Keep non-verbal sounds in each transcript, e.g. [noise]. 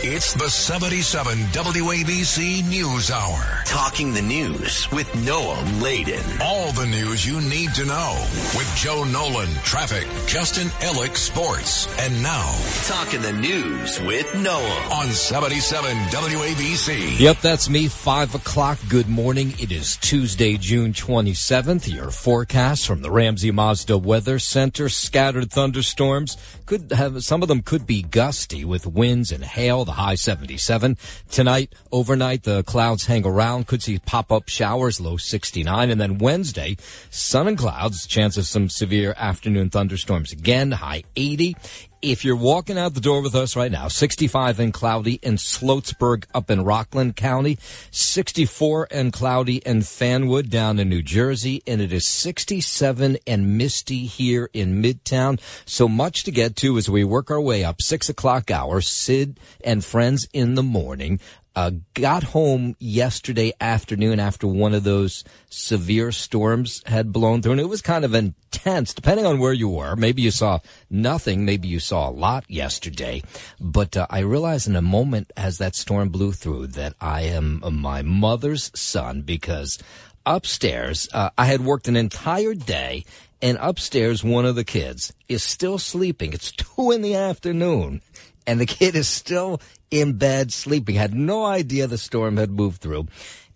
It's the 77 WABC News Hour. Talking the news with Noam Laden. All the news you need to know with Joe Nolan, traffic, Justin Ellick, sports. And now, Talking the news with Noam. on 77 WABC. Yep, that's me. Five o'clock. Good morning. It is Tuesday, June 27th. Your forecast from the Ramsey Mazda Weather Center. Scattered thunderstorms. Could have, some of them could be gusty with winds and hail. The high 77. Tonight, overnight, the clouds hang around. Could see pop-up showers, low 69. And then Wednesday, sun and clouds. Chance of some severe afternoon thunderstorms again. High 80. If you're walking out the door with us right now, 65 and cloudy in Sloatsburg up in Rockland County, 64 and cloudy in Fanwood down in New Jersey, and it is 67 and misty here in Midtown. So much to get to as we work our way up. Six o'clock hour, Sid and friends in the morning. Uh, got home yesterday afternoon after one of those severe storms had blown through, and it was kind of intense, depending on where you were. Maybe you saw nothing, maybe you saw a lot yesterday. But uh, I realized in a moment as that storm blew through that I am my mother's son because upstairs, uh, I had worked an entire day and upstairs one of the kids is still sleeping. It's [laughs] two in the afternoon and the kid is still in bed sleeping. Had no idea the storm had moved through.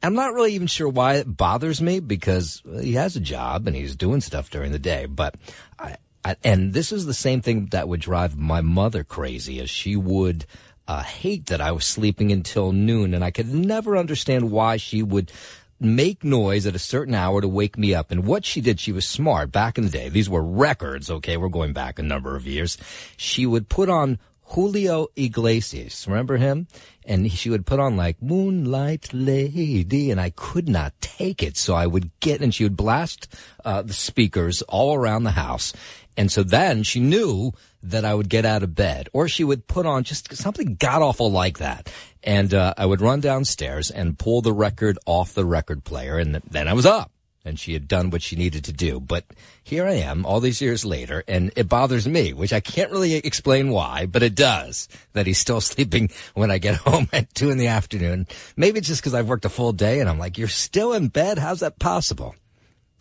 I'm not really even sure why it bothers me because he has a job and he's doing stuff during the day. But I, I and this is the same thing that would drive my mother crazy, as she would uh, hate that I was sleeping until noon, and I could never understand why she would make noise at a certain hour to wake me up. And what she did, she was smart back in the day. These were records. Okay. We're going back a number of years. She would put on Julio Iglesias. Remember him? And she would put on like Moonlight Lady and I could not take it. So I would get, and she would blast, uh, the speakers all around the house. And so then she knew that I would get out of bed or she would put on just something god awful like that. And, uh, I would run downstairs and pull the record off the record player and th- then I was up and she had done what she needed to do. But here I am all these years later and it bothers me, which I can't really explain why, but it does that he's still [laughs] sleeping when I get [laughs] home at two in the afternoon. Maybe it's just because I've worked a full day and I'm like, you're still in bed? How's that possible?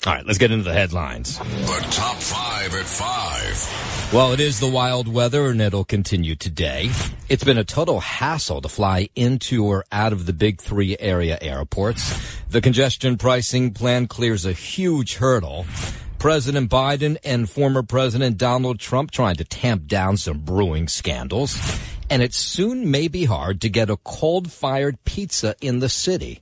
All right, let's get into the headlines. The top five at five. Well, it is the wild weather and it'll continue today. It's been a total hassle to fly into or out of the big three area airports. The congestion pricing plan clears a huge hurdle. President Biden and former President Donald Trump trying to tamp down some brewing scandals. And it soon may be hard to get a cold fired pizza in the city.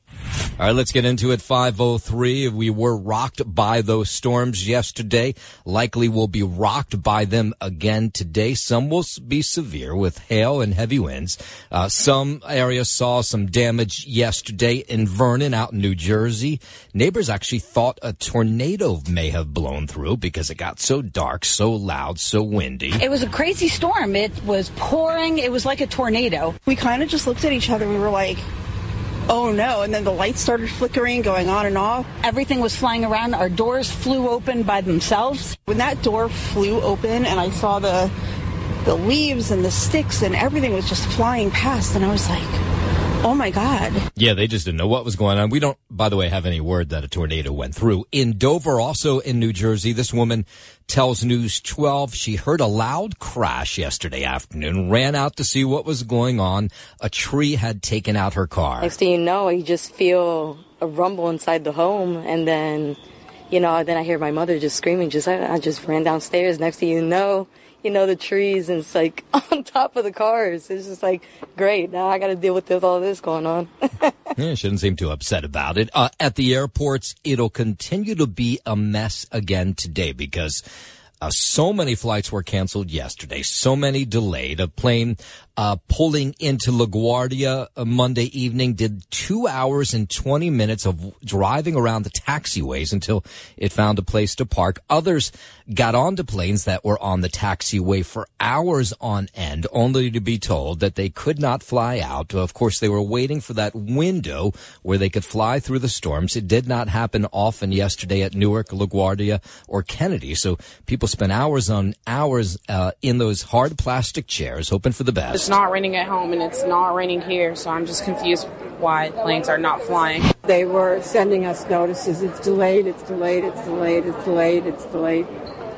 All right, let's get into it. 503. We were rocked by those storms yesterday. Likely will be rocked by them again today. Some will be severe with hail and heavy winds. Uh, some areas saw some damage yesterday in Vernon out in New Jersey. Neighbors actually thought a tornado may have blown through because it got so dark, so loud, so windy. It was a crazy storm. It was pouring. It was like a tornado. we kind of just looked at each other. We were like, oh no. And then the lights started flickering, going on and off. Everything was flying around. Our doors flew open by themselves. When that door flew open and I saw the the leaves and the sticks and everything was just flying past and I was like, oh my God. Yeah, they just didn't know what was going on. We don't, by the way, have any word that a tornado went through. In Dover, also in New Jersey, this woman tells News 12 she heard a loud crash yesterday afternoon, ran out to see what was going on. A tree had taken out her car. Next thing you know, you just feel a rumble inside the home, and then, you know, then I hear my mother just screaming. Just I, I just ran downstairs. Next thing you know, you know the trees and it's like [laughs] on top of the cars. It's just like great. Now I got to deal with this, all this going on. [laughs] Yeah, she didn't seem too upset about it. Uh, at the airports, it'll continue to be a mess again today because uh, so many flights were canceled yesterday. So many delayed. A plane uh, pulling into LaGuardia uh, Monday evening did two hours and 20 minutes of driving around the taxiways until it found a place to park. Others got onto planes that were on the taxiway for hours on end, only to be told that they could not fly out. Of course, they were waiting for that window where they could fly through the storms. It did not happen often yesterday at Newark, LaGuardia, or Kennedy. So people spent hours on hours uh, in those hard plastic chairs, hoping for the best. It's not raining at home and it's not raining here, so I'm just confused why planes are not flying. They were sending us notices. It's delayed, it's delayed, it's delayed, it's delayed, it's delayed.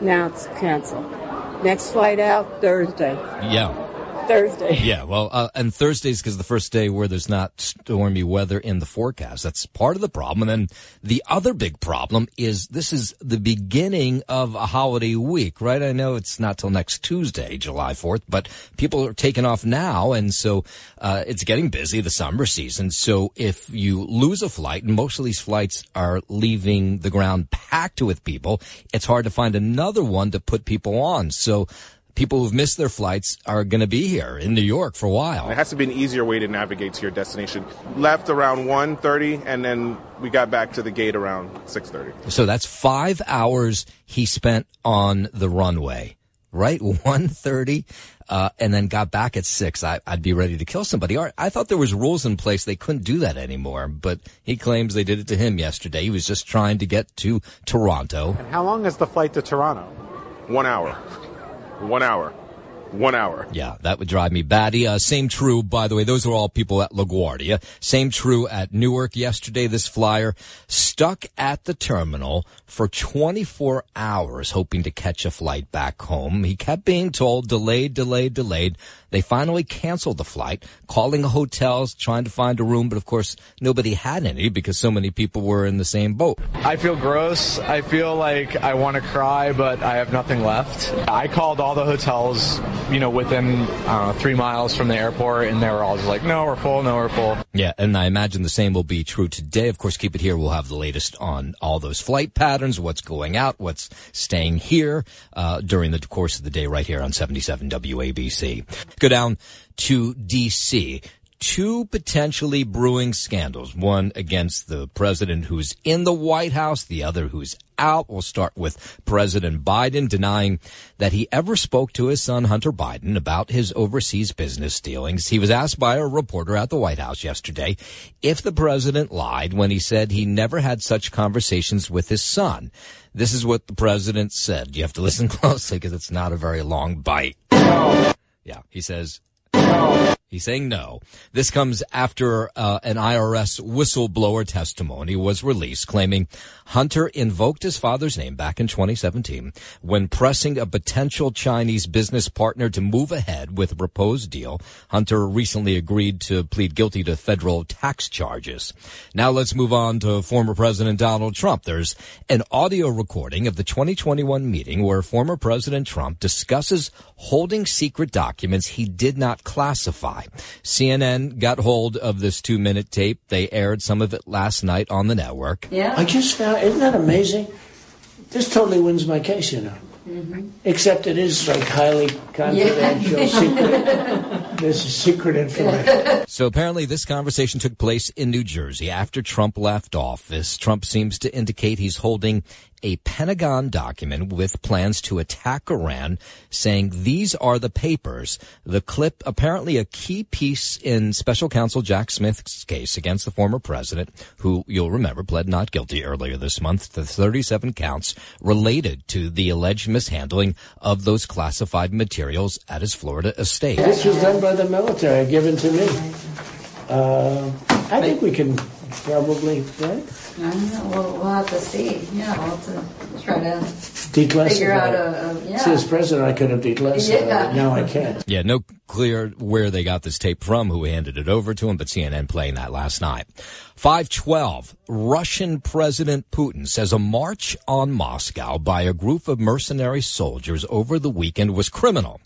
Now it's canceled. Next flight out Thursday. Yeah. Thursday. Yeah, well, uh, and Thursday's because the first day where there's not stormy weather in the forecast. That's part of the problem. And then the other big problem is this is the beginning of a holiday week, right? I know it's not till next Tuesday, July 4th, but people are taking off now. And so, uh, it's getting busy, the summer season. So if you lose a flight, and most of these flights are leaving the ground packed with people, it's hard to find another one to put people on. So, people who've missed their flights are going to be here in New York for a while. It has to be an easier way to navigate to your destination. Left around 1.30 and then we got back to the gate around 6.30. So that's five hours he spent on the runway, right? 1.30. Uh, and then got back at six. I, would be ready to kill somebody. I thought there was rules in place. They couldn't do that anymore, but he claims they did it to him yesterday. He was just trying to get to Toronto. And how long is the flight to Toronto? One hour. One hour. One hour. Yeah, that would drive me batty. Uh, same true, by the way, those are all people at LaGuardia. Same true at Newark yesterday. This flyer stuck at the terminal for 24 hours hoping to catch a flight back home. He kept being told delayed, delayed, delayed. They finally canceled the flight, calling hotels, trying to find a room, but of course nobody had any because so many people were in the same boat. I feel gross. I feel like I want to cry, but I have nothing left. I called all the hotels, you know, within uh, three miles from the airport, and they were all just like, no, we're full, no, we're full. Yeah, and I imagine the same will be true today. Of course, keep it here. We'll have the latest on all those flight patterns, what's going out, what's staying here uh, during the course of the day right here on 77 WABC. Go down to D.C two potentially brewing scandals. One against the president who's in the White House, the other who's out. We'll start with President Biden denying that he ever spoke to his son Hunter Biden about his overseas business dealings. He was asked by a reporter at the White House yesterday if the president lied when he said he never had such conversations with his son. This is what the president said. You have to listen [laughs] closely because it's not a very long bite. Yeah, he says, He's saying no. This comes after uh, an IRS whistleblower testimony was released claiming Hunter invoked his father's name back in 2017 when pressing a potential Chinese business partner to move ahead with a proposed deal. Hunter recently agreed to plead guilty to federal tax charges. Now let's move on to former President Donald Trump. There's an audio recording of the 2021 meeting where former President Trump discusses holding secret documents he did not classify. CNN got hold of this two minute tape. They aired some of it last night on the network. Yeah. I just found, isn't that amazing? This totally wins my case, you know. Mm-hmm. Except it is like highly confidential, yeah. secret. [laughs] This is secret information. So apparently, this conversation took place in New Jersey after Trump left office. Trump seems to indicate he's holding a Pentagon document with plans to attack Iran, saying these are the papers. The clip, apparently a key piece in special counsel Jack Smith's case against the former president, who you'll remember pled not guilty earlier this month to 37 counts related to the alleged mishandling of those classified materials at his Florida estate. This was done by the military, given to me. Uh, I think we can probably, right? I don't know. We'll, we'll have to see. Yeah, we'll have to try to figure out a, a yeah. See, as president, I could have declassified yeah. it. Now I can't. Yeah, no clear where they got this tape from, who handed it over to him, but CNN playing that last night. 512. Russian President Putin says a march on Moscow by a group of mercenary soldiers over the weekend was criminal.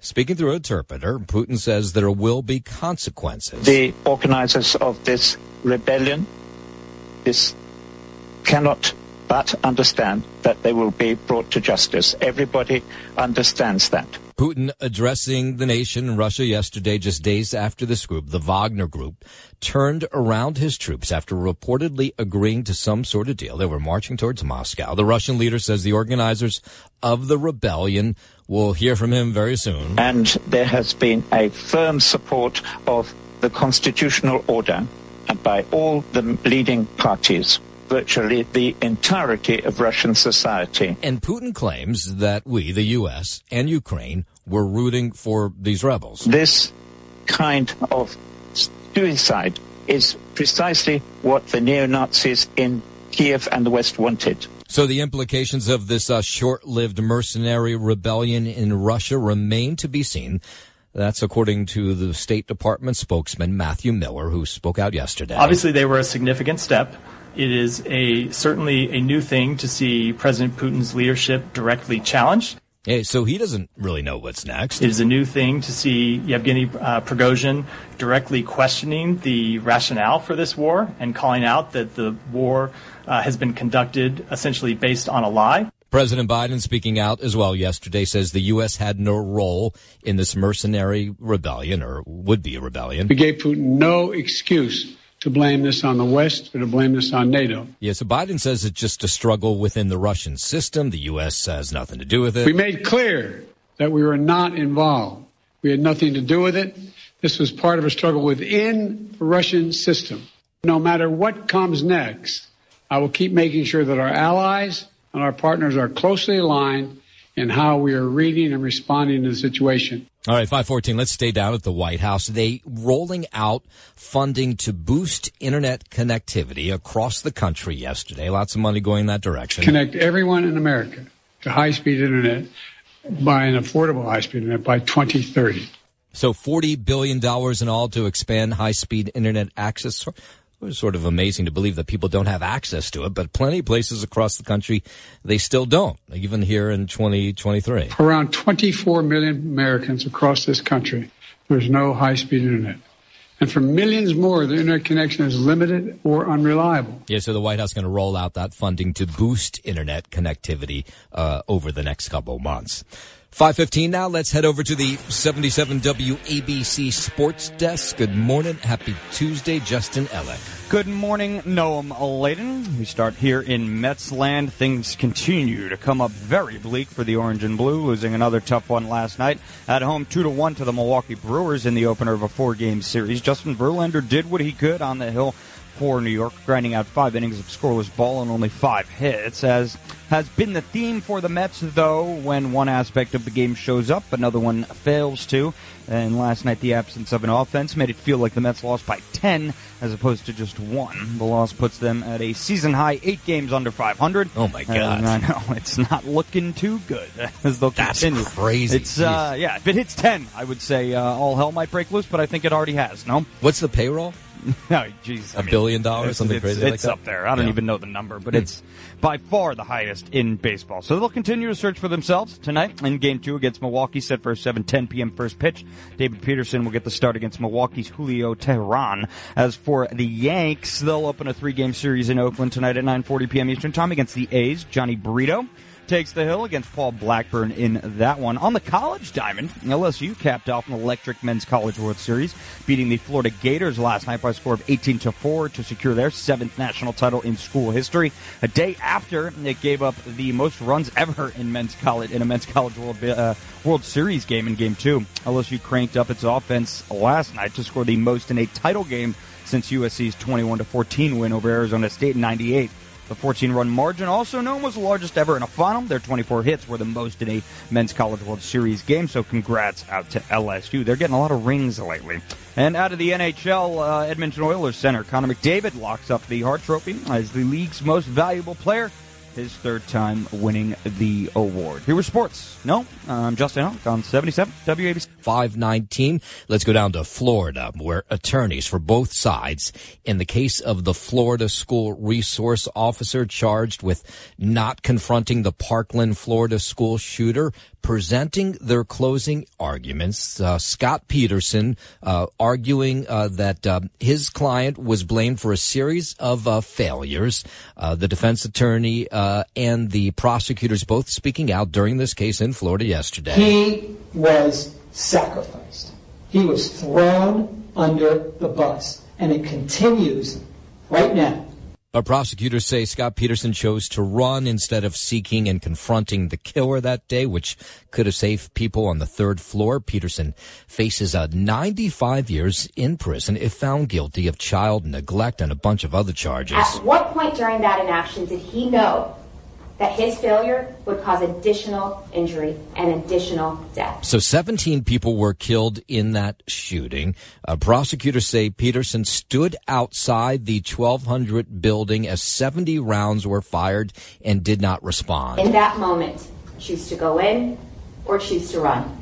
Speaking through an interpreter, Putin says there will be consequences. The organizers of this rebellion this cannot but understand that they will be brought to justice. Everybody understands that. Putin addressing the nation in Russia yesterday, just days after this group, the Wagner Group, turned around his troops after reportedly agreeing to some sort of deal. They were marching towards Moscow. The Russian leader says the organizers of the rebellion will hear from him very soon. And there has been a firm support of the constitutional order by all the leading parties virtually the entirety of Russian society. And Putin claims that we, the U.S. and Ukraine, were rooting for these rebels. This kind of suicide is precisely what the neo Nazis in Kiev and the West wanted. So the implications of this uh, short-lived mercenary rebellion in Russia remain to be seen. That's according to the State Department spokesman Matthew Miller, who spoke out yesterday. Obviously, they were a significant step. It is a certainly a new thing to see President Putin's leadership directly challenged. Hey, so he doesn't really know what's next. It is a new thing to see Yevgeny uh, Prigozhin directly questioning the rationale for this war and calling out that the war uh, has been conducted essentially based on a lie. President Biden speaking out as well yesterday says the U.S. had no role in this mercenary rebellion or would be a rebellion. We gave Putin no excuse to blame this on the West or to blame this on NATO. Yeah, so Biden says it's just a struggle within the Russian system. The U.S. has nothing to do with it. We made clear that we were not involved. We had nothing to do with it. This was part of a struggle within the Russian system. No matter what comes next, I will keep making sure that our allies and our partners are closely aligned in how we are reading and responding to the situation. All right, 514, let's stay down at the White House. They rolling out funding to boost internet connectivity across the country yesterday. Lots of money going that direction. Connect everyone in America to high speed internet by an affordable high speed internet by 2030. So $40 billion in all to expand high speed internet access. It was sort of amazing to believe that people don't have access to it, but plenty of places across the country, they still don't, even here in 2023. Around 24 million Americans across this country, there's no high speed internet. And for millions more, the internet connection is limited or unreliable. Yeah, so the White House is going to roll out that funding to boost internet connectivity uh, over the next couple of months. 515 now. Let's head over to the 77 WABC Sports Desk. Good morning. Happy Tuesday, Justin Ellick. Good morning, Noam Laden. We start here in Mets land. Things continue to come up very bleak for the Orange and Blue, losing another tough one last night at home, two to one to the Milwaukee Brewers in the opener of a four-game series. Justin Verlander did what he could on the hill for New York, grinding out five innings of scoreless ball and only five hits. As has been the theme for the Mets, though, when one aspect of the game shows up, another one fails to. And last night, the absence of an offense made it feel like the Mets lost by 10 as opposed to just one. The loss puts them at a season high eight games under 500. Oh my God! And I know [laughs] it's not looking too good [laughs] as they'll That's continue. crazy. It's uh, yeah, if it hits 10, I would say uh, all hell might break loose, but I think it already has. No, What's the payroll? [laughs] no, jeez, A billion dollars, it's, something it's, crazy It's like that? up there. I don't Yeah. even know the number, but Hmm. it's by far the highest in baseball. So they'll continue to search for themselves tonight in Game Two against Milwaukee, set for a 7:10 p.m. first pitch. David Peterson will get the start against Milwaukee's Julio Teheran. As for the Yanks, they'll open a three-game series in Oakland tonight at 9:40 p.m. Eastern Time against the A's. Jhony Brito takes the hill against Paul Blackburn in that one. On the college diamond, LSU capped off an electric men's college World Series, beating the Florida Gators last night by a score of 18 to 4 to secure their seventh national title in school history. A day after it gave up the most runs ever in men's college in a men's college World uh, World Series game in Game Two. LSU cranked up its offense last night to score the most in a title game since USC's 21 to 14 win over Arizona State in '98. The 14 run margin, also known, was the largest ever in a final. Their 24 hits were the most in a men's college World Series game, so congrats out to LSU. They're getting a lot of rings lately. And out of the NHL, uh, Edmonton Oilers center Connor McDavid locks up the Hart Trophy as the league's most valuable player. His third time winning the award. Here was sports. No, I'm Justin Ellick on 77 WABC. 519. Let's go down to Florida, where attorneys for both sides, in the case of the Florida school resource officer charged with not confronting the Parkland, Florida school shooter, presenting their closing arguments. Uh, Scot Peterson uh, arguing uh, that uh, his client was blamed for a series of uh, failures. Uh, the defense attorney and the prosecutors both speaking out during this case in Florida yesterday. He was sacrificed. He was thrown under the bus. And it continues right now. Our prosecutors say Scot Peterson chose to run instead of seeking and confronting the killer that day, which could have saved people on the third floor. Peterson faces a 95 years in prison if found guilty of child neglect and a bunch of other charges. At what point during that inaction did he know that his failure would cause additional injury and additional death. So 17 people were killed in that shooting. Uh, prosecutors say Peterson stood outside the 1200 building as 70 rounds were fired and did not respond. In that moment, choose to go in or choose to run.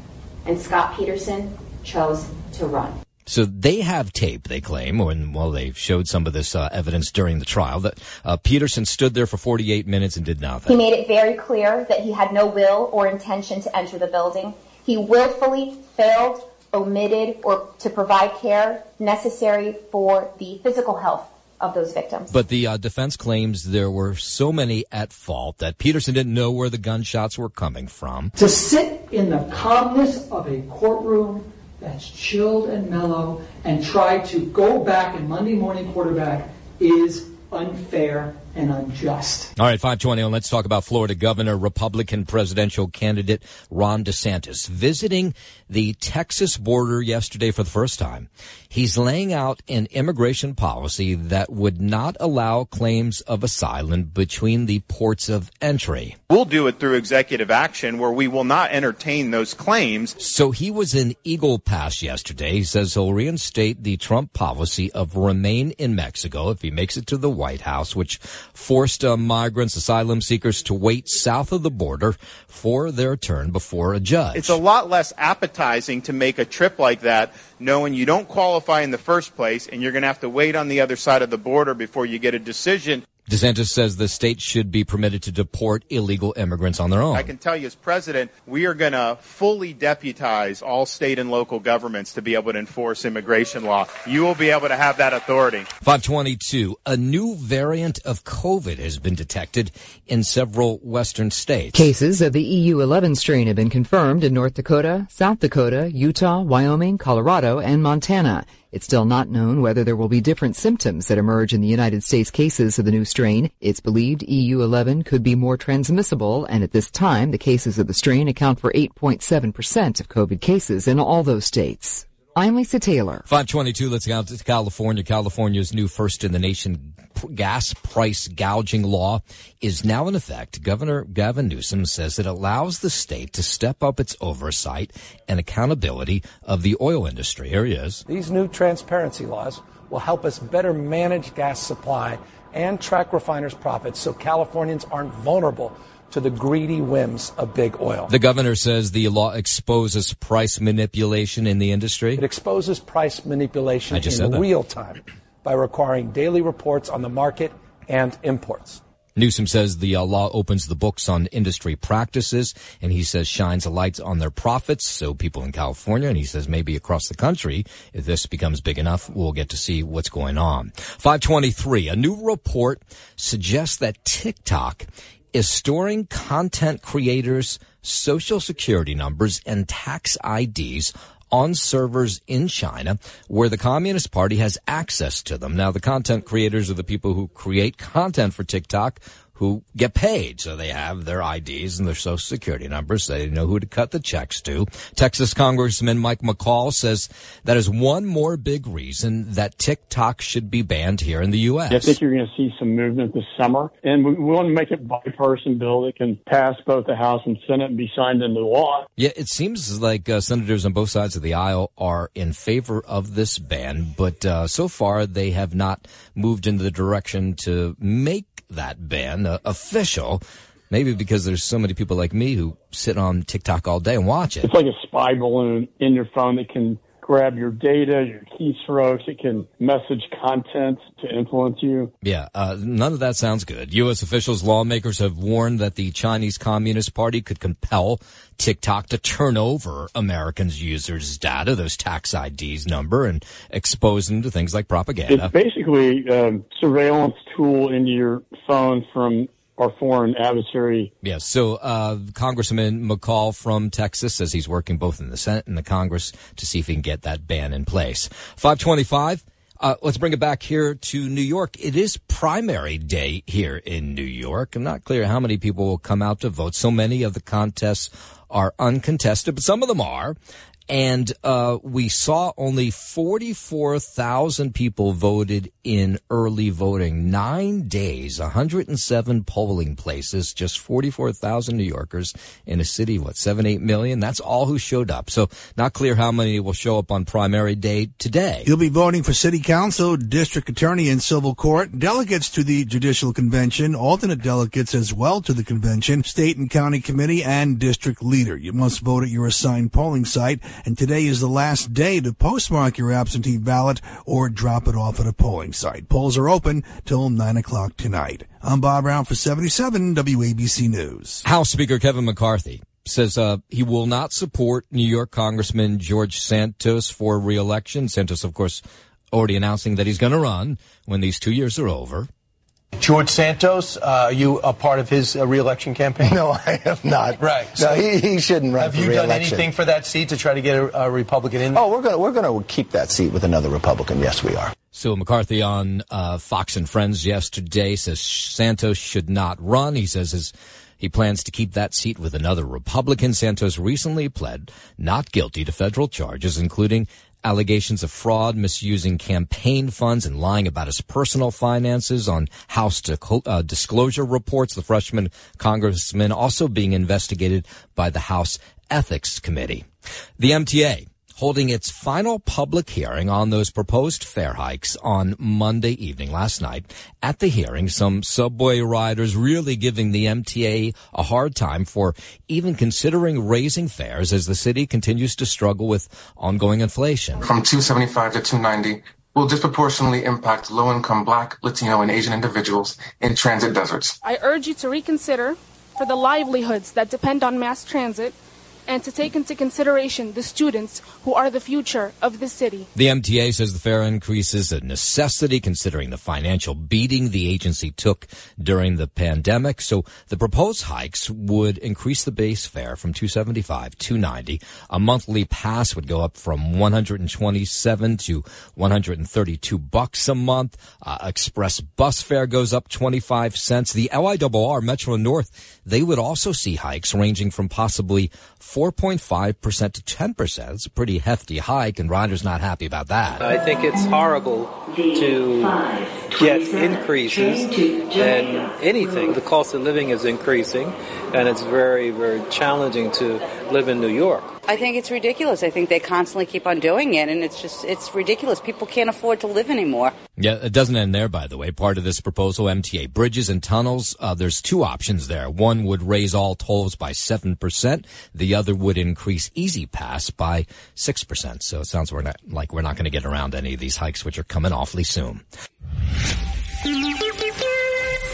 And Scot Peterson chose to run. So they have tape, they claim, and well, they showed some of this uh, evidence during the trial that uh, Peterson stood there for 48 minutes and did nothing. He made it very clear that he had no will or intention to enter the building. He willfully failed, omitted, or to provide care necessary for the physical health of those victims. But the uh, defense claims there were so many at fault that Peterson didn't know where the gunshots were coming from. To sit in the calmness of a courtroom that's chilled and mellow and try to go back and Monday morning quarterback is unfair and unjust. All right, 521, let's talk about Florida Governor, Republican presidential candidate Ron DeSantis visiting the Texas border yesterday for the first time. He's laying out an immigration policy that would not allow claims of asylum between the ports of entry. We'll do it through executive action where we will not entertain those claims. So he was in Eagle Pass yesterday. He says he'll reinstate the Trump policy of remain in Mexico if he makes it to the White House, which forced uh, migrants, asylum seekers to wait south of the border for their turn before a judge. It's a lot less appetizing to make a trip like that knowing you don't qualify in the first place and you're going to have to wait on the other side of the border before you get a decision. DeSantis says the state should be permitted to deport illegal immigrants on their own. I can tell you as president, we are going to fully deputize all state and local governments to be able to enforce immigration law. You will be able to have that authority. 522. A new variant of COVID has been detected in several western states. Cases of the EU11 strain have been confirmed in North Dakota, South Dakota, Utah, Wyoming, Colorado, and Montana. It's still not known whether there will be different symptoms that emerge in the United States cases of the new strain. It's believed EU11 could be more transmissible, and at this time, the cases of the strain account for 8.7% of COVID cases in all those states. I'm Lisa Taylor. 522, let's go to California. California's new first in the nation gas price gouging law is now in effect. Governor Gavin Newsom says it allows the state to step up its oversight and accountability of the oil industry. Here he is. These new transparency laws will help us better manage gas supply and track refiners' profits so Californians aren't vulnerable to the greedy whims of big oil. The governor says the law exposes price manipulation in the industry. It exposes price manipulation in real time by requiring daily reports on the market and imports. Newsom says the uh, law opens the books on industry practices, and he says shines a light on their profits. So people in California, and he says maybe across the country, if this becomes big enough, we'll get to see what's going on. 523. A new report suggests that TikTok is storing content creators' social security numbers and tax IDs on servers in China where the Communist Party has access to them. Now, the content creators are the people who create content for TikTok who get paid. So they have their IDs and their social security numbers. So they know who to cut the checks to. Texas Congressman Mike McCaul says that is one more big reason that TikTok should be banned here in the U.S. I think you're going to see some movement this summer. And we, we want to make it bipartisan bill that can pass both the House and Senate and be signed into law. Yeah, it seems like uh, senators on both sides of the aisle are in favor of this ban, but uh, so far they have not moved in the direction to make that ban uh, official. Maybe because there's so many people like me who sit on TikTok all day and watch it. It's like a spy balloon in your phone that can grab your data, your keystrokes. It can message content to influence you. Yeah, uh, none of that sounds good. U.S. officials, lawmakers have warned that the Chinese Communist Party could compel TikTok to turn over Americans' users' data, those tax IDs number, and expose them to things like propaganda. It's basically a surveillance tool into your phone from our foreign adversary. Yes. So, uh, Congressman McCaul from Texas says he's working both in the Senate and the Congress to see if he can get that ban in place. 525. Uh, let's bring it back here to New York. It is primary day here in New York. I'm not clear how many people will come out to vote. So many of the contests are uncontested, but some of them are and uh, we saw only 44,000 people voted in early voting. Nine days, 107 polling places, just 44,000 New Yorkers in a city, what, seven, eight million? That's all who showed up. So not clear how many will show up on primary day today. You'll be voting for city council, district attorney, and civil court, delegates to the judicial convention, alternate delegates as well to the convention, state and county committee, and district leader. You must vote at your assigned polling site and today is the last day to postmark your absentee ballot or drop it off at a polling site. Polls are open till 9 o'clock tonight. I'm Bob Brown for 77 WABC News. House Speaker Kevin McCarthy says uh, he will not support New York Congressman George Santos for reelection. Santos, of course, already announcing that he's going to run when these two years are over. George Santos, uh, are you a part of his uh, reelection campaign? No, I am not. Right. So no, he, he shouldn't run Have for you re-election. done anything for that seat to try to get a, a Republican in? Oh, we're going we're going to keep that seat with another Republican. Yes, we are. So McCarthy on uh, Fox and Friends yesterday says Santos should not run. He says his he plans to keep that seat with another Republican. Santos recently pled not guilty to federal charges, including allegations of fraud, misusing campaign funds, and lying about his personal finances on House uh, disclosure reports. The freshman congressman also being investigated by the House Ethics Committee. The MTA holding its final public hearing on those proposed fare hikes on Monday evening last night. At the hearing, some subway riders really giving the MTA a hard time for even considering raising fares as the city continues to struggle with ongoing inflation. From 275 to 290 will disproportionately impact low-income black, Latino, and Asian individuals in transit deserts. I urge you to reconsider for the livelihoods that depend on mass transit and to take into consideration the students who are the future of the city. The MTA says the fare increase is a necessity considering the financial beating the agency took during the pandemic. So the proposed hikes would increase the base fare from 275 290. A monthly pass would go up from 127 to 132 bucks a month. Uh, express bus fare goes up 25 cents. The LIRR Metro North, they would also see hikes ranging from possibly 4.5% to 10%. It's a pretty hefty hike, and Ryder's not happy about that. I think it's horrible to get increases than anything. The cost of living is increasing, and it's very, very challenging to live in New York. I think it's ridiculous. I think they constantly keep on doing it, and it's just, it's ridiculous. People can't afford to live anymore. Yeah, it doesn't end there, by the way. Part of this proposal, MTA bridges and tunnels, uh, there's two options there. One would raise all tolls by 7%. The other would increase E-ZPass by 6%. So it sounds we're not, like we're not going to get around any of these hikes, which are coming awfully soon. Música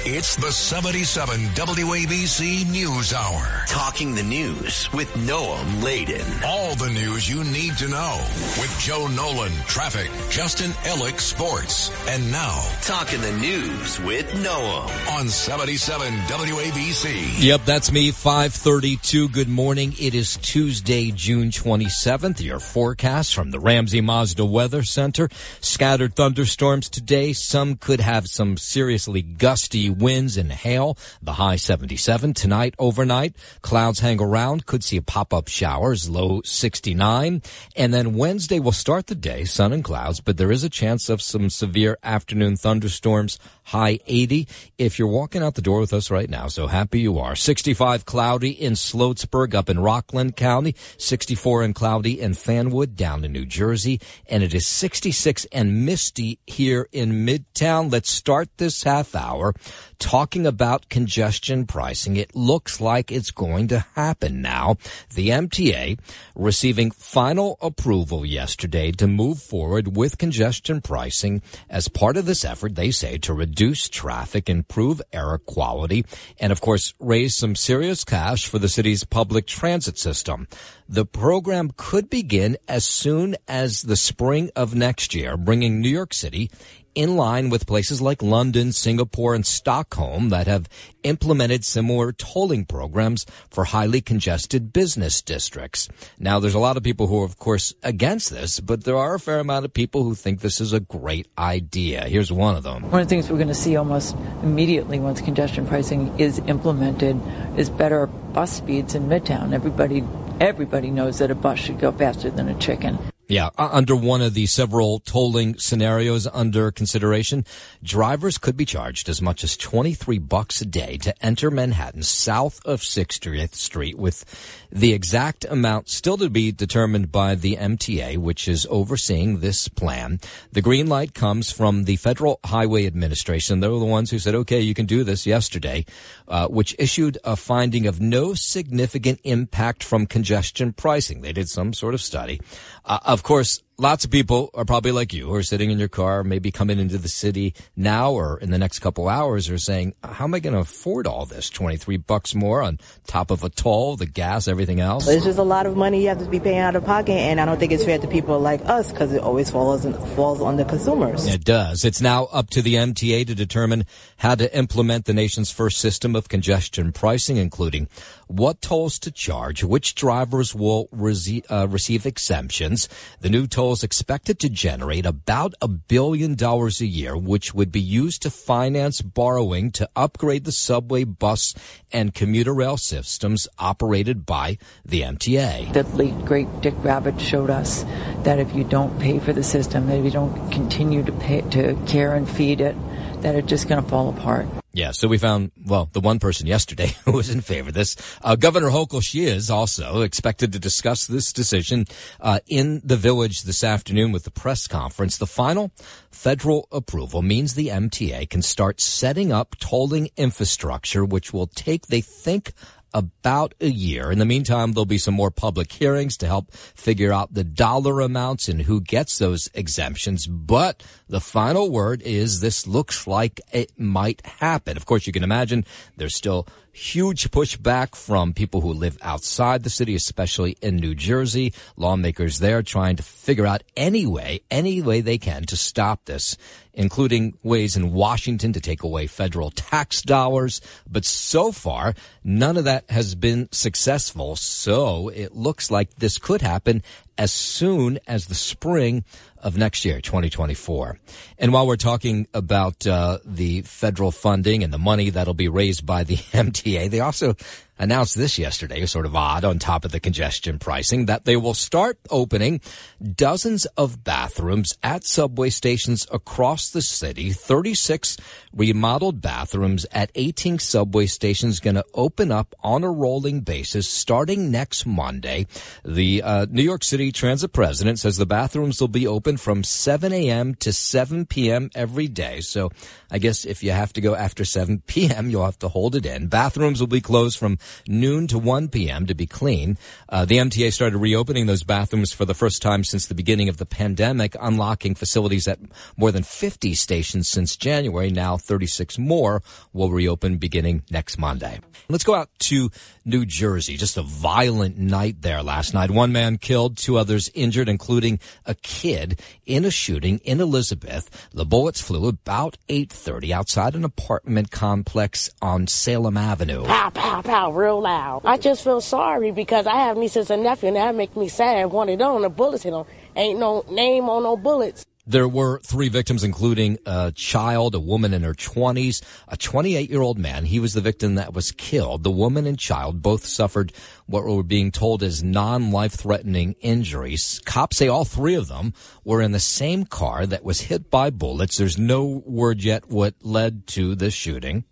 It's the 77 WABC News Hour. Talking the news with Noam Laden. All the news you need to know with Joe Nolan, traffic, Justin Ellick, sports. And now, Talking the news with Noam. On 77 WABC. Yep, that's me, 532. Good morning. It is Tuesday, June 27th. Your forecast from the Ramsey Mazda Weather Center. Scattered thunderstorms today. Some could have some seriously gusty winds and hail. The high 77 tonight overnight. Clouds hang around. Could see a pop-up showers. Low 69. And then Wednesday will start the day, sun and clouds, but there is a chance of some severe afternoon thunderstorms. High 80. If you're walking out the door with us right now, so happy you are. 65 cloudy in Sloatsburg up in Rockland County. 64 and cloudy in Fanwood down in New Jersey. And it is 66 and misty here in Midtown. Let's start this half hour talking about congestion pricing. It looks like it's going to happen now. The MTA receiving final approval yesterday to move forward with congestion pricing as part of this effort, they say, to reduce traffic, improve air quality, and of course, raise some serious cash for the city's public transit system. The program could begin as soon as the spring of next year, bringing New York City in line with places like London, Singapore, and Stockholm that have implemented similar tolling programs for highly congested business districts. Now, there's a lot of people who are, of course, against this, but there are a fair amount of people who think this is a great idea. Here's one of them. One of the things we're going to see almost immediately once congestion pricing is implemented is better bus speeds in Midtown. Everybody everybody knows that a bus should go faster than a chicken. Yeah, under one of the several tolling scenarios under consideration, drivers could be charged as much as 23 bucks a day to enter Manhattan south of 60th Street with the exact amount still to be determined by the MTA, which is overseeing this plan. The green light comes from the Federal Highway Administration. They're the ones who said, okay, you can do this yesterday, uh, which issued a finding of no significant impact from congestion pricing. They did some sort of study. Uh, of course, lots of people are probably like you who are sitting in your car, maybe coming into the city now or in the next couple hours are saying, how am I going to afford all this? 23 bucks more on top of a toll, the gas, everything else. It's just a lot of money you have to be paying out of pocket. And I don't think it's fair to people like us because it always falls, falls on the consumers. It does. It's now up to the MTA to determine how to implement the nation's first system of congestion pricing, including what tolls to charge, which drivers will rece- uh, receive exemptions. The new tolls expected to generate about a billion dollars a year, which would be used to finance borrowing to upgrade the subway, bus, and commuter rail systems operated by the MTA. The late great Dick Ravitch showed us that if you don't pay for the system, if you don't continue to pay to care and feed it, that are just going to fall apart. Yeah, so we found, well, the one person yesterday [laughs] who was in favor of this. Uh, Governor Hochul, she is also expected to discuss this decision uh, in the village this afternoon with the press conference. The final federal approval means the MTA can start setting up tolling infrastructure, which will take, they think, about a year. In the meantime, there'll be some more public hearings to help figure out the dollar amounts and who gets those exemptions. But the final word is this looks like it might happen. Of course, you can imagine there's still huge pushback from people who live outside the city, especially in New Jersey. Lawmakers there trying to figure out any way, any way they can to stop this, including ways in Washington to take away federal tax dollars. But so far, none of that has been successful. So it looks like this could happen as soon as the spring of next year, 2024. And while we're talking about uh, the federal funding and the money that'll be raised by the [laughs] MTA, they also announced this yesterday, sort of odd on top of the congestion pricing, that they will start opening dozens of bathrooms at subway stations across the city. 36 remodeled bathrooms at 18 subway stations going to open up on a rolling basis starting next Monday. The uh, New York City Transit president says the bathrooms will be open from 7 a.m. to 7 p.m. every day. So I guess if you have to go after 7 p.m., you'll have to hold it in. Bathrooms will be closed from noon to 1 p.m. to be clean. Uh, the MTA started reopening those bathrooms for the first time since the beginning of the pandemic, unlocking facilities at more than 50 stations since January. Now 36 more will reopen beginning next Monday. Let's go out to New Jersey. Just a violent night there last night. One man killed, two others injured, including a kid in a shooting in Elizabeth. The bullets flew about 8.30 outside an apartment complex on Salem Avenue. Pow, pow, pow, real loud. I just feel sorry because I have nieces and nephews and that make me sad. Of them, the bullets hit them. Ain't no name on no bullets. There were three victims, including a child, a woman in her 20s, a 28 year old man. He was the victim that was killed. The woman and child both suffered what were being told as non life threatening injuries. Cops say all three of them were in the same car that was hit by bullets. There's no word yet what led to the shooting.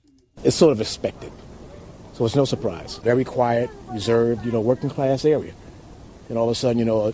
It's sort of expected. So it's no surprise. Very quiet, reserved, you know, working class area. And all of a sudden, you know,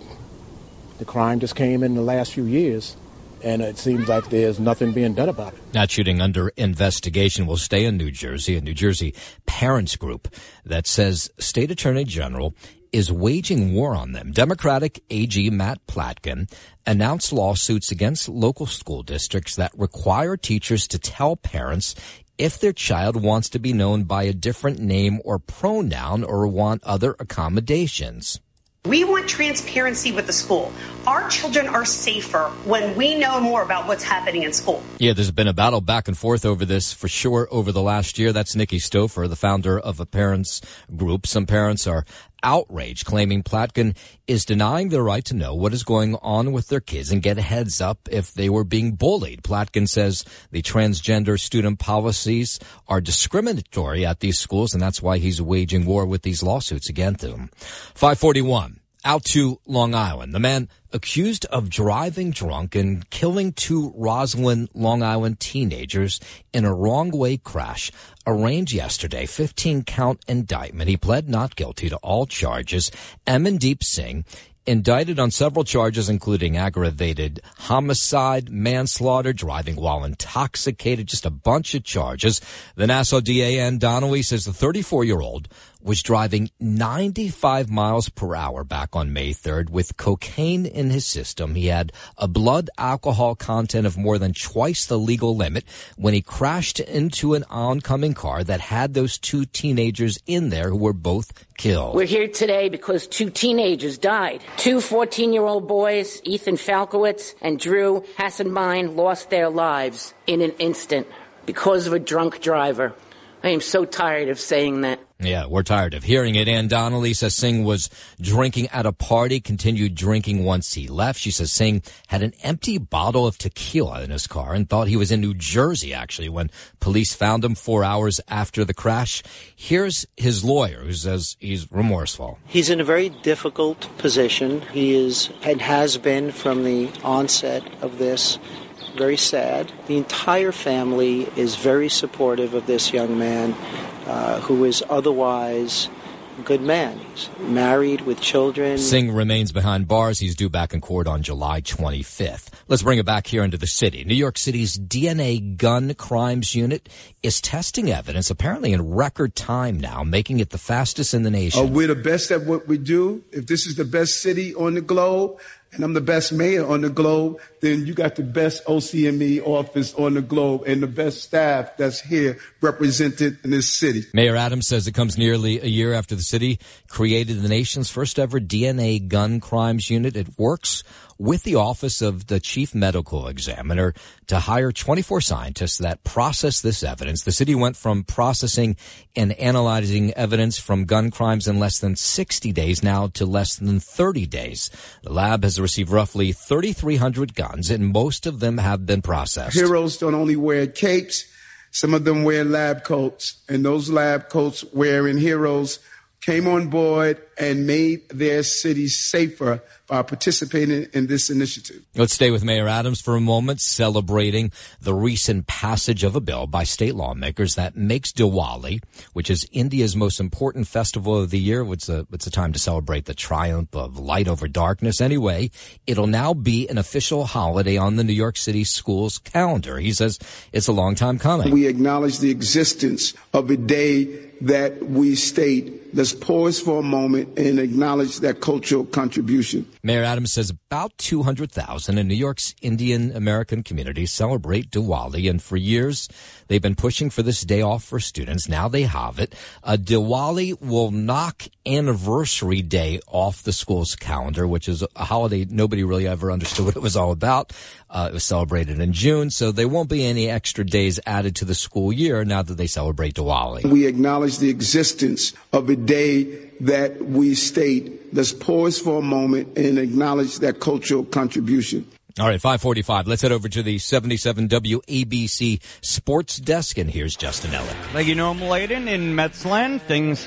the crime just came in the last few years and it seems like there's nothing being done about it. That shooting under investigation will stay in New Jersey, a New Jersey parents group that says State Attorney General is waging war on them. Democratic AG Matt Platkin announced lawsuits against local school districts that require teachers to tell parents if their child wants to be known by a different name or pronoun or want other accommodations. We want transparency with the school. Our children are safer when we know more about what's happening in school. Yeah, there's been a battle back and forth over this for sure over the last year. That's Nikki Stouffer, the founder of a parents group. Some parents are outraged, claiming Platkin is denying their right to know what is going on with their kids and get a heads up if they were being bullied. Platkin says the transgender student policies are discriminatory at these schools, and that's why he's waging war with these lawsuits against them. 541 out to Long Island. The man accused of driving drunk and killing two Roslyn, Long Island teenagers in a wrong way crash arraigned yesterday 15 count indictment. He pled not guilty to all charges. Amandeep Singh indicted on several charges, including aggravated homicide, manslaughter, driving while intoxicated, just a bunch of charges. The Nassau DA Anne Donnelly says the 34 year old was driving 95 miles per hour back on May 3rd with cocaine in his system. He had a blood alcohol content of more than twice the legal limit when he crashed into an oncoming car that had those two teenagers in there who were both killed. We're here today because two teenagers died. Two 14 year old boys, Ethan Falkowitz and Drew Hassenbein, lost their lives in an instant because of a drunk driver. I am so tired of saying that. Yeah, we're tired of hearing it. Anne Donnelly says Singh was drinking at a party, continued drinking once he left. She says Singh had an empty bottle of tequila in his car and thought he was in New Jersey, actually, when police found him four hours after the crash. Here's his lawyer who says he's remorseful. He's in a very difficult position. He is and has been from the onset of this very sad. The entire family is very supportive of this young man uh, who is otherwise a good man. He's married with children. Singh remains behind bars. He's due back in court on July 25th. Let's bring it back here into the city. New York City's DNA gun crimes unit is testing evidence apparently in record time now, making it the fastest in the nation. Uh, we're the best at what we do. If this is the best city on the globe, and I'm the best mayor on the globe, then you got the best OCME office on the globe and the best staff that's here represented in this city. Mayor Adams says it comes nearly a year after the city created the nation's first ever DNA gun crimes unit. It works with the Office of the Chief Medical Examiner to hire 24 scientists that process this evidence. The city went from processing and analyzing evidence from gun crimes in less than 60 days now to less than 30 days. The lab has received roughly 3,300 guns and most of them have been processed. Heroes don't only wear capes. Some of them wear lab coats and those lab coats wearing heroes came on board and made their cities safer by participating in this initiative. Let's stay with Mayor Adams for a moment, celebrating the recent passage of a bill by state lawmakers that makes Diwali, which is India's most important festival of the year, it's a, it's a time to celebrate the triumph of light over darkness. Anyway, it'll now be an official holiday on the New York City schools calendar. He says it's a long time coming. We acknowledge the existence of a day that we state. Let's pause for a moment and acknowledge that cultural contribution. Mayor Adams says about 200,000 in New York's Indian American community celebrate Diwali, and for years they've been pushing for this day off for students. Now they have it. Uh, Diwali will knock Anniversary Day off the school's calendar, which is a holiday nobody really ever understood what it was all about. Uh, it was celebrated in June, so there won't be any extra days added to the school year now that they celebrate Diwali. We acknowledge the existence of a day that we state. Let's pause for a moment and acknowledge that cultural contribution. All right, 545. Let's head over to the 77 WABC sports desk, and here's Justin Ellick. Thank you, Noam Laden. In Metsland, things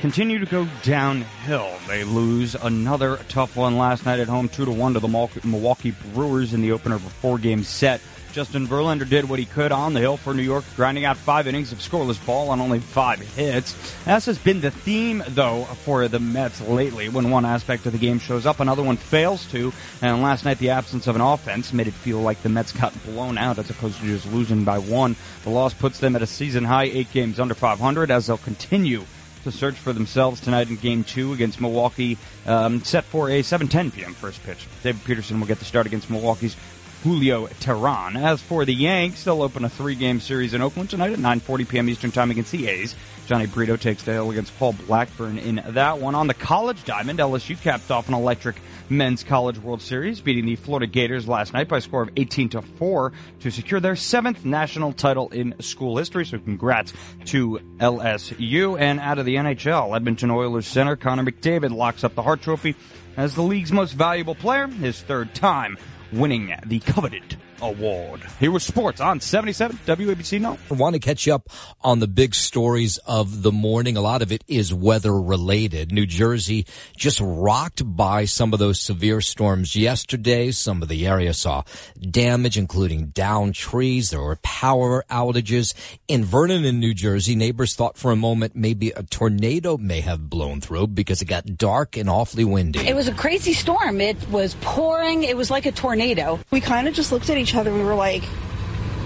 continue to go downhill. They lose another tough one last night at home, 2 to 1 to the Milwaukee Brewers in the opener of a four game set. Justin Verlander did what he could on the hill for New York, grinding out five innings of scoreless ball on only five hits. This has been the theme, though, for the Mets lately. When one aspect of the game shows up, another one fails to. And last night, the absence of an offense made it feel like the Mets got blown out as opposed to just losing by one. The loss puts them at a season high, eight games under 500, as they'll continue to search for themselves tonight in Game 2 against Milwaukee, um, set for a 7:10 p.m. first pitch. David Peterson will get the start against Milwaukee's Julio Teheran. As for the Yanks, they'll open a three-game series in Oakland tonight at 9:40 p.m. Eastern Time against the A's. Jhony Brito takes the hill against Paul Blackburn in that one. On the college diamond, LSU capped off an electric men's college World Series, beating the Florida Gators last night by a score of 18 to 4 to secure their seventh national title in school history. So congrats to LSU. And out of the NHL, Edmonton Oilers center Connor McDavid locks up the Hart Trophy as the league's most valuable player, his third time winning the coveted award. Here was sports on 77 WABC No. I want to catch you up on the big stories of the morning. A lot of it is weather related. New Jersey just rocked by some of those severe storms yesterday. Some of the area saw damage, including downed trees. There were power outages in Vernon in New Jersey. Neighbors thought for a moment maybe a tornado may have blown through because it got dark and awfully windy. It was a crazy storm. It was pouring. It was like a tornado. We kind of just looked at each other we were like,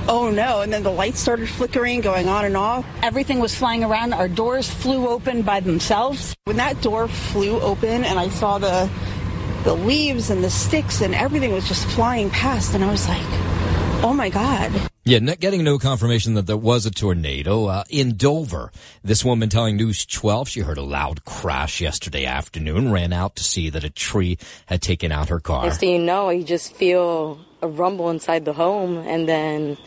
oh no. And then the lights started flickering, going on and off. Everything was flying around. Our doors flew open by themselves. When that door flew open and I saw the the leaves and the sticks and everything was just flying past and I was like, oh my God. Yeah, not getting no confirmation that there was a tornado uh, in Dover. This woman telling News 12 she heard a loud crash yesterday afternoon, ran out to see that a tree had taken out her car. Next thing you know, you just feel a rumble inside the home, and then,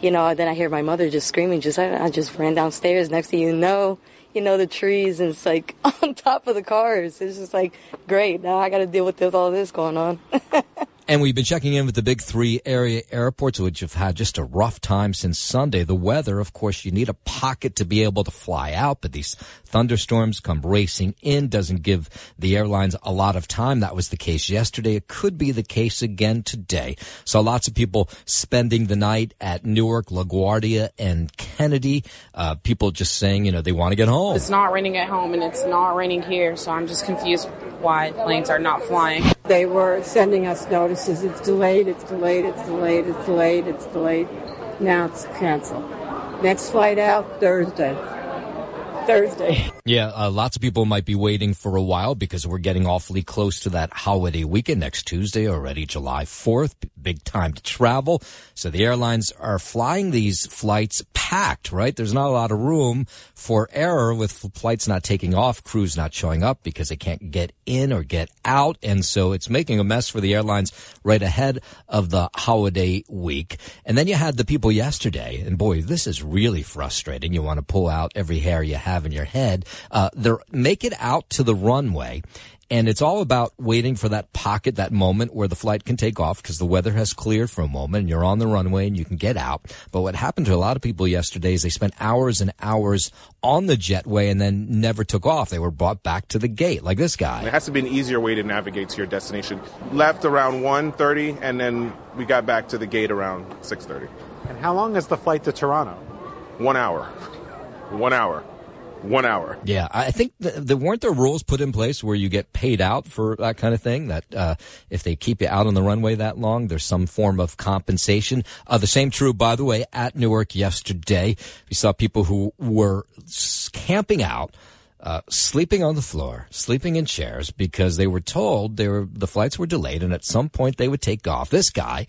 you know, then I hear my mother just screaming. Just I, I just ran downstairs. Next thing you know, you know the trees and it's like [laughs] on top of the cars. It's just like great. Now I got to deal with this, all this going on. [laughs] And we've been checking in with the big three area airports, which have had just a rough time since Sunday. The weather, of course, you need a pocket to be able to fly out, but these thunderstorms come racing in, doesn't give the airlines a lot of time. That was the case yesterday. It could be the case again today. So lots of people spending the night at Newark, LaGuardia, and Kennedy. Uh, people just saying, you know, they want to get home. It's not raining at home and it's not raining here, so I'm just confused why planes are not flying. They were sending us notices. It's delayed, it's delayed, it's delayed, it's delayed, it's delayed. Now it's canceled. Next flight out Thursday. Thursday. Yeah, uh, lots of people might be waiting for a while because we're getting awfully close to that holiday weekend next Tuesday, already July 4th. Big time to travel. So the airlines are flying these flights packed, right? There's not a lot of room for error with flights not taking off, crews not showing up because they can't get in or get out. And so it's making a mess for the airlines right ahead of the holiday week. And then you had the people yesterday, and boy, this is really frustrating. You want to pull out every hair you have in your head. Uh, they're make it out to the runway. And it's all about waiting for that pocket, that moment where the flight can take off because the weather has cleared for a moment and you're on the runway and you can get out. But what happened to a lot of people yesterday is they spent hours and hours on the jetway and then never took off. They were brought back to the gate, like this guy. It has to be an easier way to navigate to your destination. Left around 1.30 and then we got back to the gate around 6.30. And how long is the flight to Toronto? One hour. One hour one hour. Yeah, I think the, the, weren't there rules put in place where you get paid out for that kind of thing. That uh, if they keep you out on the runway that long, there's some form of compensation. Uh, the same true, by the way, at Newark yesterday. We saw people who were camping out. Uh, sleeping on the floor, sleeping in chairs because they were told they were the flights were delayed and at some point they would take off. This guy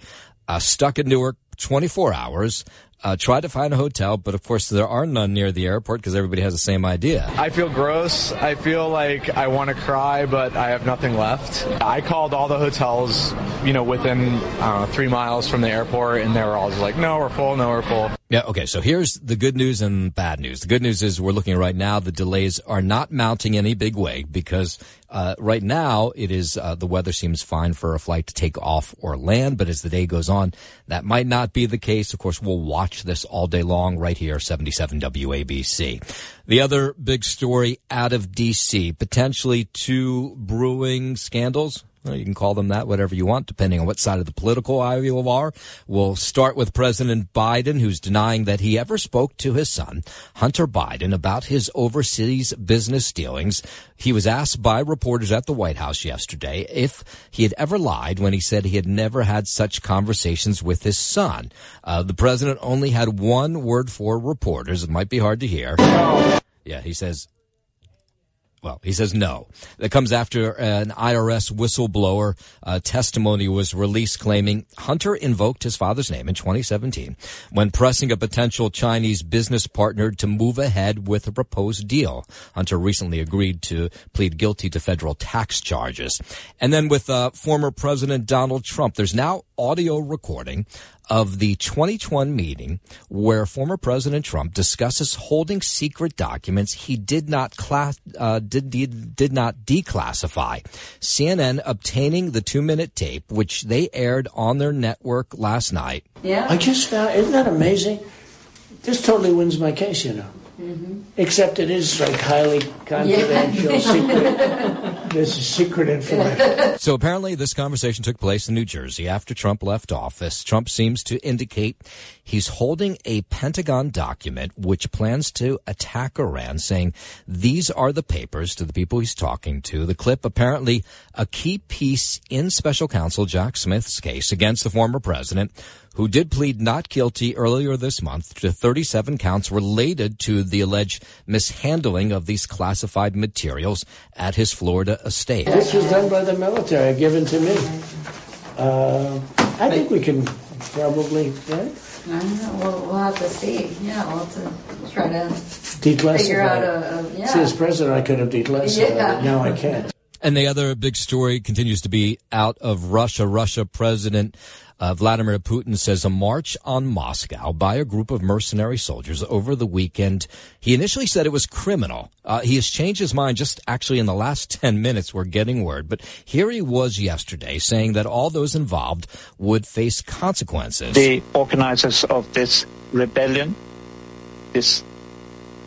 uh, stuck in Newark 24 hours uh, tried to find a hotel, but of course there are none near the airport because everybody has the same idea. I feel gross. I feel like I want to cry, but I have nothing left. I called all the hotels, you know, within three miles from the airport, and they were all just like, "No, we're full. No, we're full." Yeah. Okay. So here's the good news and bad news. The good news is we're looking right now. The delays are not mounting any big way because uh, right now, it is uh, the weather seems fine for a flight to take off or land, but as the day goes on, that might not be the case. Of course, we'll watch this all day long right here, 77 WABC. The other big story out of DC, potentially two brewing scandals well, you can call them that, whatever you want, depending on what side of the political aisle you are. We'll start with President Biden, who's denying that he ever spoke to his son, Hunter Biden, about his overseas business dealings. He was asked by reporters at the White House yesterday if he had ever lied when he said he had never had such conversations with his son. Uh, the president only had one word for reporters. It might be hard to hear. Yeah, he says, well, he says no. That comes after an IRS whistleblower uh, testimony was released claiming Hunter invoked his father's name in 2017 when pressing a potential Chinese business partner to move ahead with a proposed deal. Hunter recently agreed to plead guilty to federal tax charges. And then with uh, former President Donald Trump, there's now audio recording of the 2021 meeting where former President Trump discusses holding secret documents he did not class, uh, did, did, did not declassify. CNN obtaining the two minute tape, which they aired on their network last night. Yeah. I just found, isn't that amazing? This totally wins my case, you know. Mm-hmm. Except it is like highly confidential, yeah. secret. [laughs] This is secret information. So apparently, this conversation took place in New Jersey after Trump left office. Trump seems to indicate he's holding a Pentagon document which plans to attack Iran, saying these are the papers to the people he's talking to. The clip apparently a key piece in Special Counsel Jack Smith's case against the former president who did plead not guilty earlier this month to 37 counts related to the alleged mishandling of these classified materials at his Florida estate. This was done by the military, given to me. Uh, I think we can probably, right? I don't know. We'll, we'll have to see. Yeah, we'll have to try to Declassify. figure out a, a yeah. See, as president, I could have declassified Yeah. it. Now I can't. And the other big story continues to be out of Russia. Russia President uh, Vladimir Putin says a march on Moscow by a group of mercenary soldiers over the weekend. He initially said it was criminal. Uh, he has changed his mind just actually in the last [laughs] 10 minutes. We're getting word. But here he was yesterday saying that all those involved would face consequences. The organizers of this rebellion, this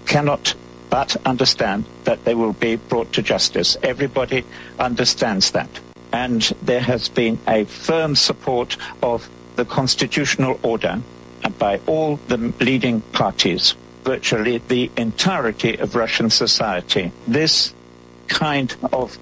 cannot but understand that they will be brought to justice. Everybody understands that. And there has been a firm support of the constitutional order by all the leading parties, virtually the entirety of Russian society. This kind of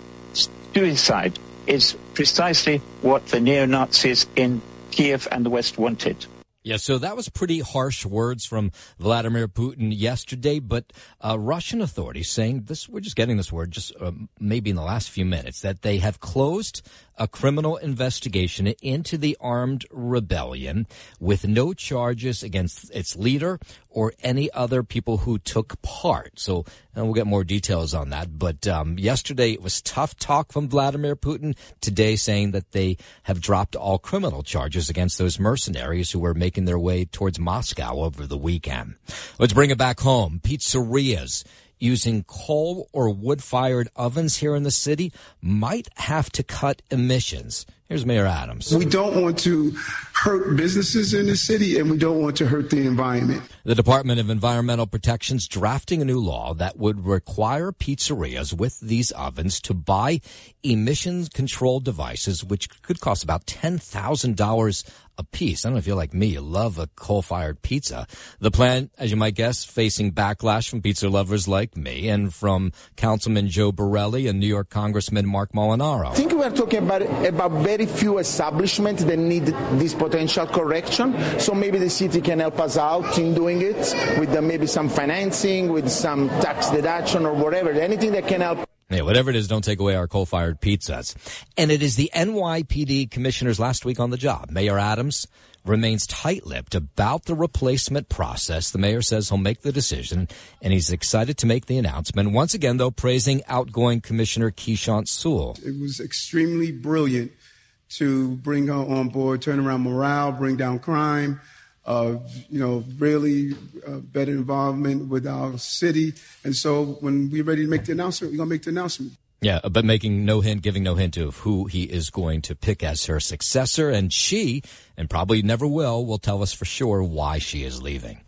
suicide is precisely what the neo-Nazis in Kiev and the West wanted. Yeah, so that was pretty harsh words from Vladimir Putin yesterday, but uh, Russian authorities saying this, we're just getting this word just uh, maybe in the last few minutes, that they have closed a criminal investigation into the armed rebellion with no charges against its leader or any other people who took part. So and we'll get more details on that. But um, yesterday it was tough talk from Vladimir Putin. Today saying that they have dropped all criminal charges against those mercenaries who were making their way towards Moscow over the weekend. Let's bring it back home. Pizzerias using coal or wood fired ovens here in the city might have to cut emissions. Here's Mayor Adams. We don't want to hurt businesses in the city and we don't want to hurt the environment. The Department of Environmental Protection's drafting a new law that would require pizzerias with these ovens to buy emissions control devices, which could cost about $10,000 a piece. I don't know if you're like me, you love a coal-fired pizza. The plan, as you might guess, facing backlash from pizza lovers like me and from Councilman Joe Borelli and New York Congressman Marc Molinaro. I think we are talking about about very few establishments that need this potential correction. So maybe the city can help us out in doing it with the, maybe some financing, with some tax deduction or whatever. Anything that can help. Yeah, whatever it is, don't take away our coal-fired pizzas. And it is the NYPD commissioners last week on the job. Mayor Adams remains tight-lipped about the replacement process. The mayor says he'll make the decision, and he's excited to make the announcement. Once again, though, praising outgoing Commissioner Keechant Sewell. It was extremely brilliant to bring her on board, turn around morale, bring down crime, uh, you know, really uh, better involvement with our city. And so when we're ready to make the announcement, we're to make the announcement. Yeah, but making no hint, giving no hint of who he is going to pick as her successor. And she, and probably never will, will tell us for sure why she is leaving.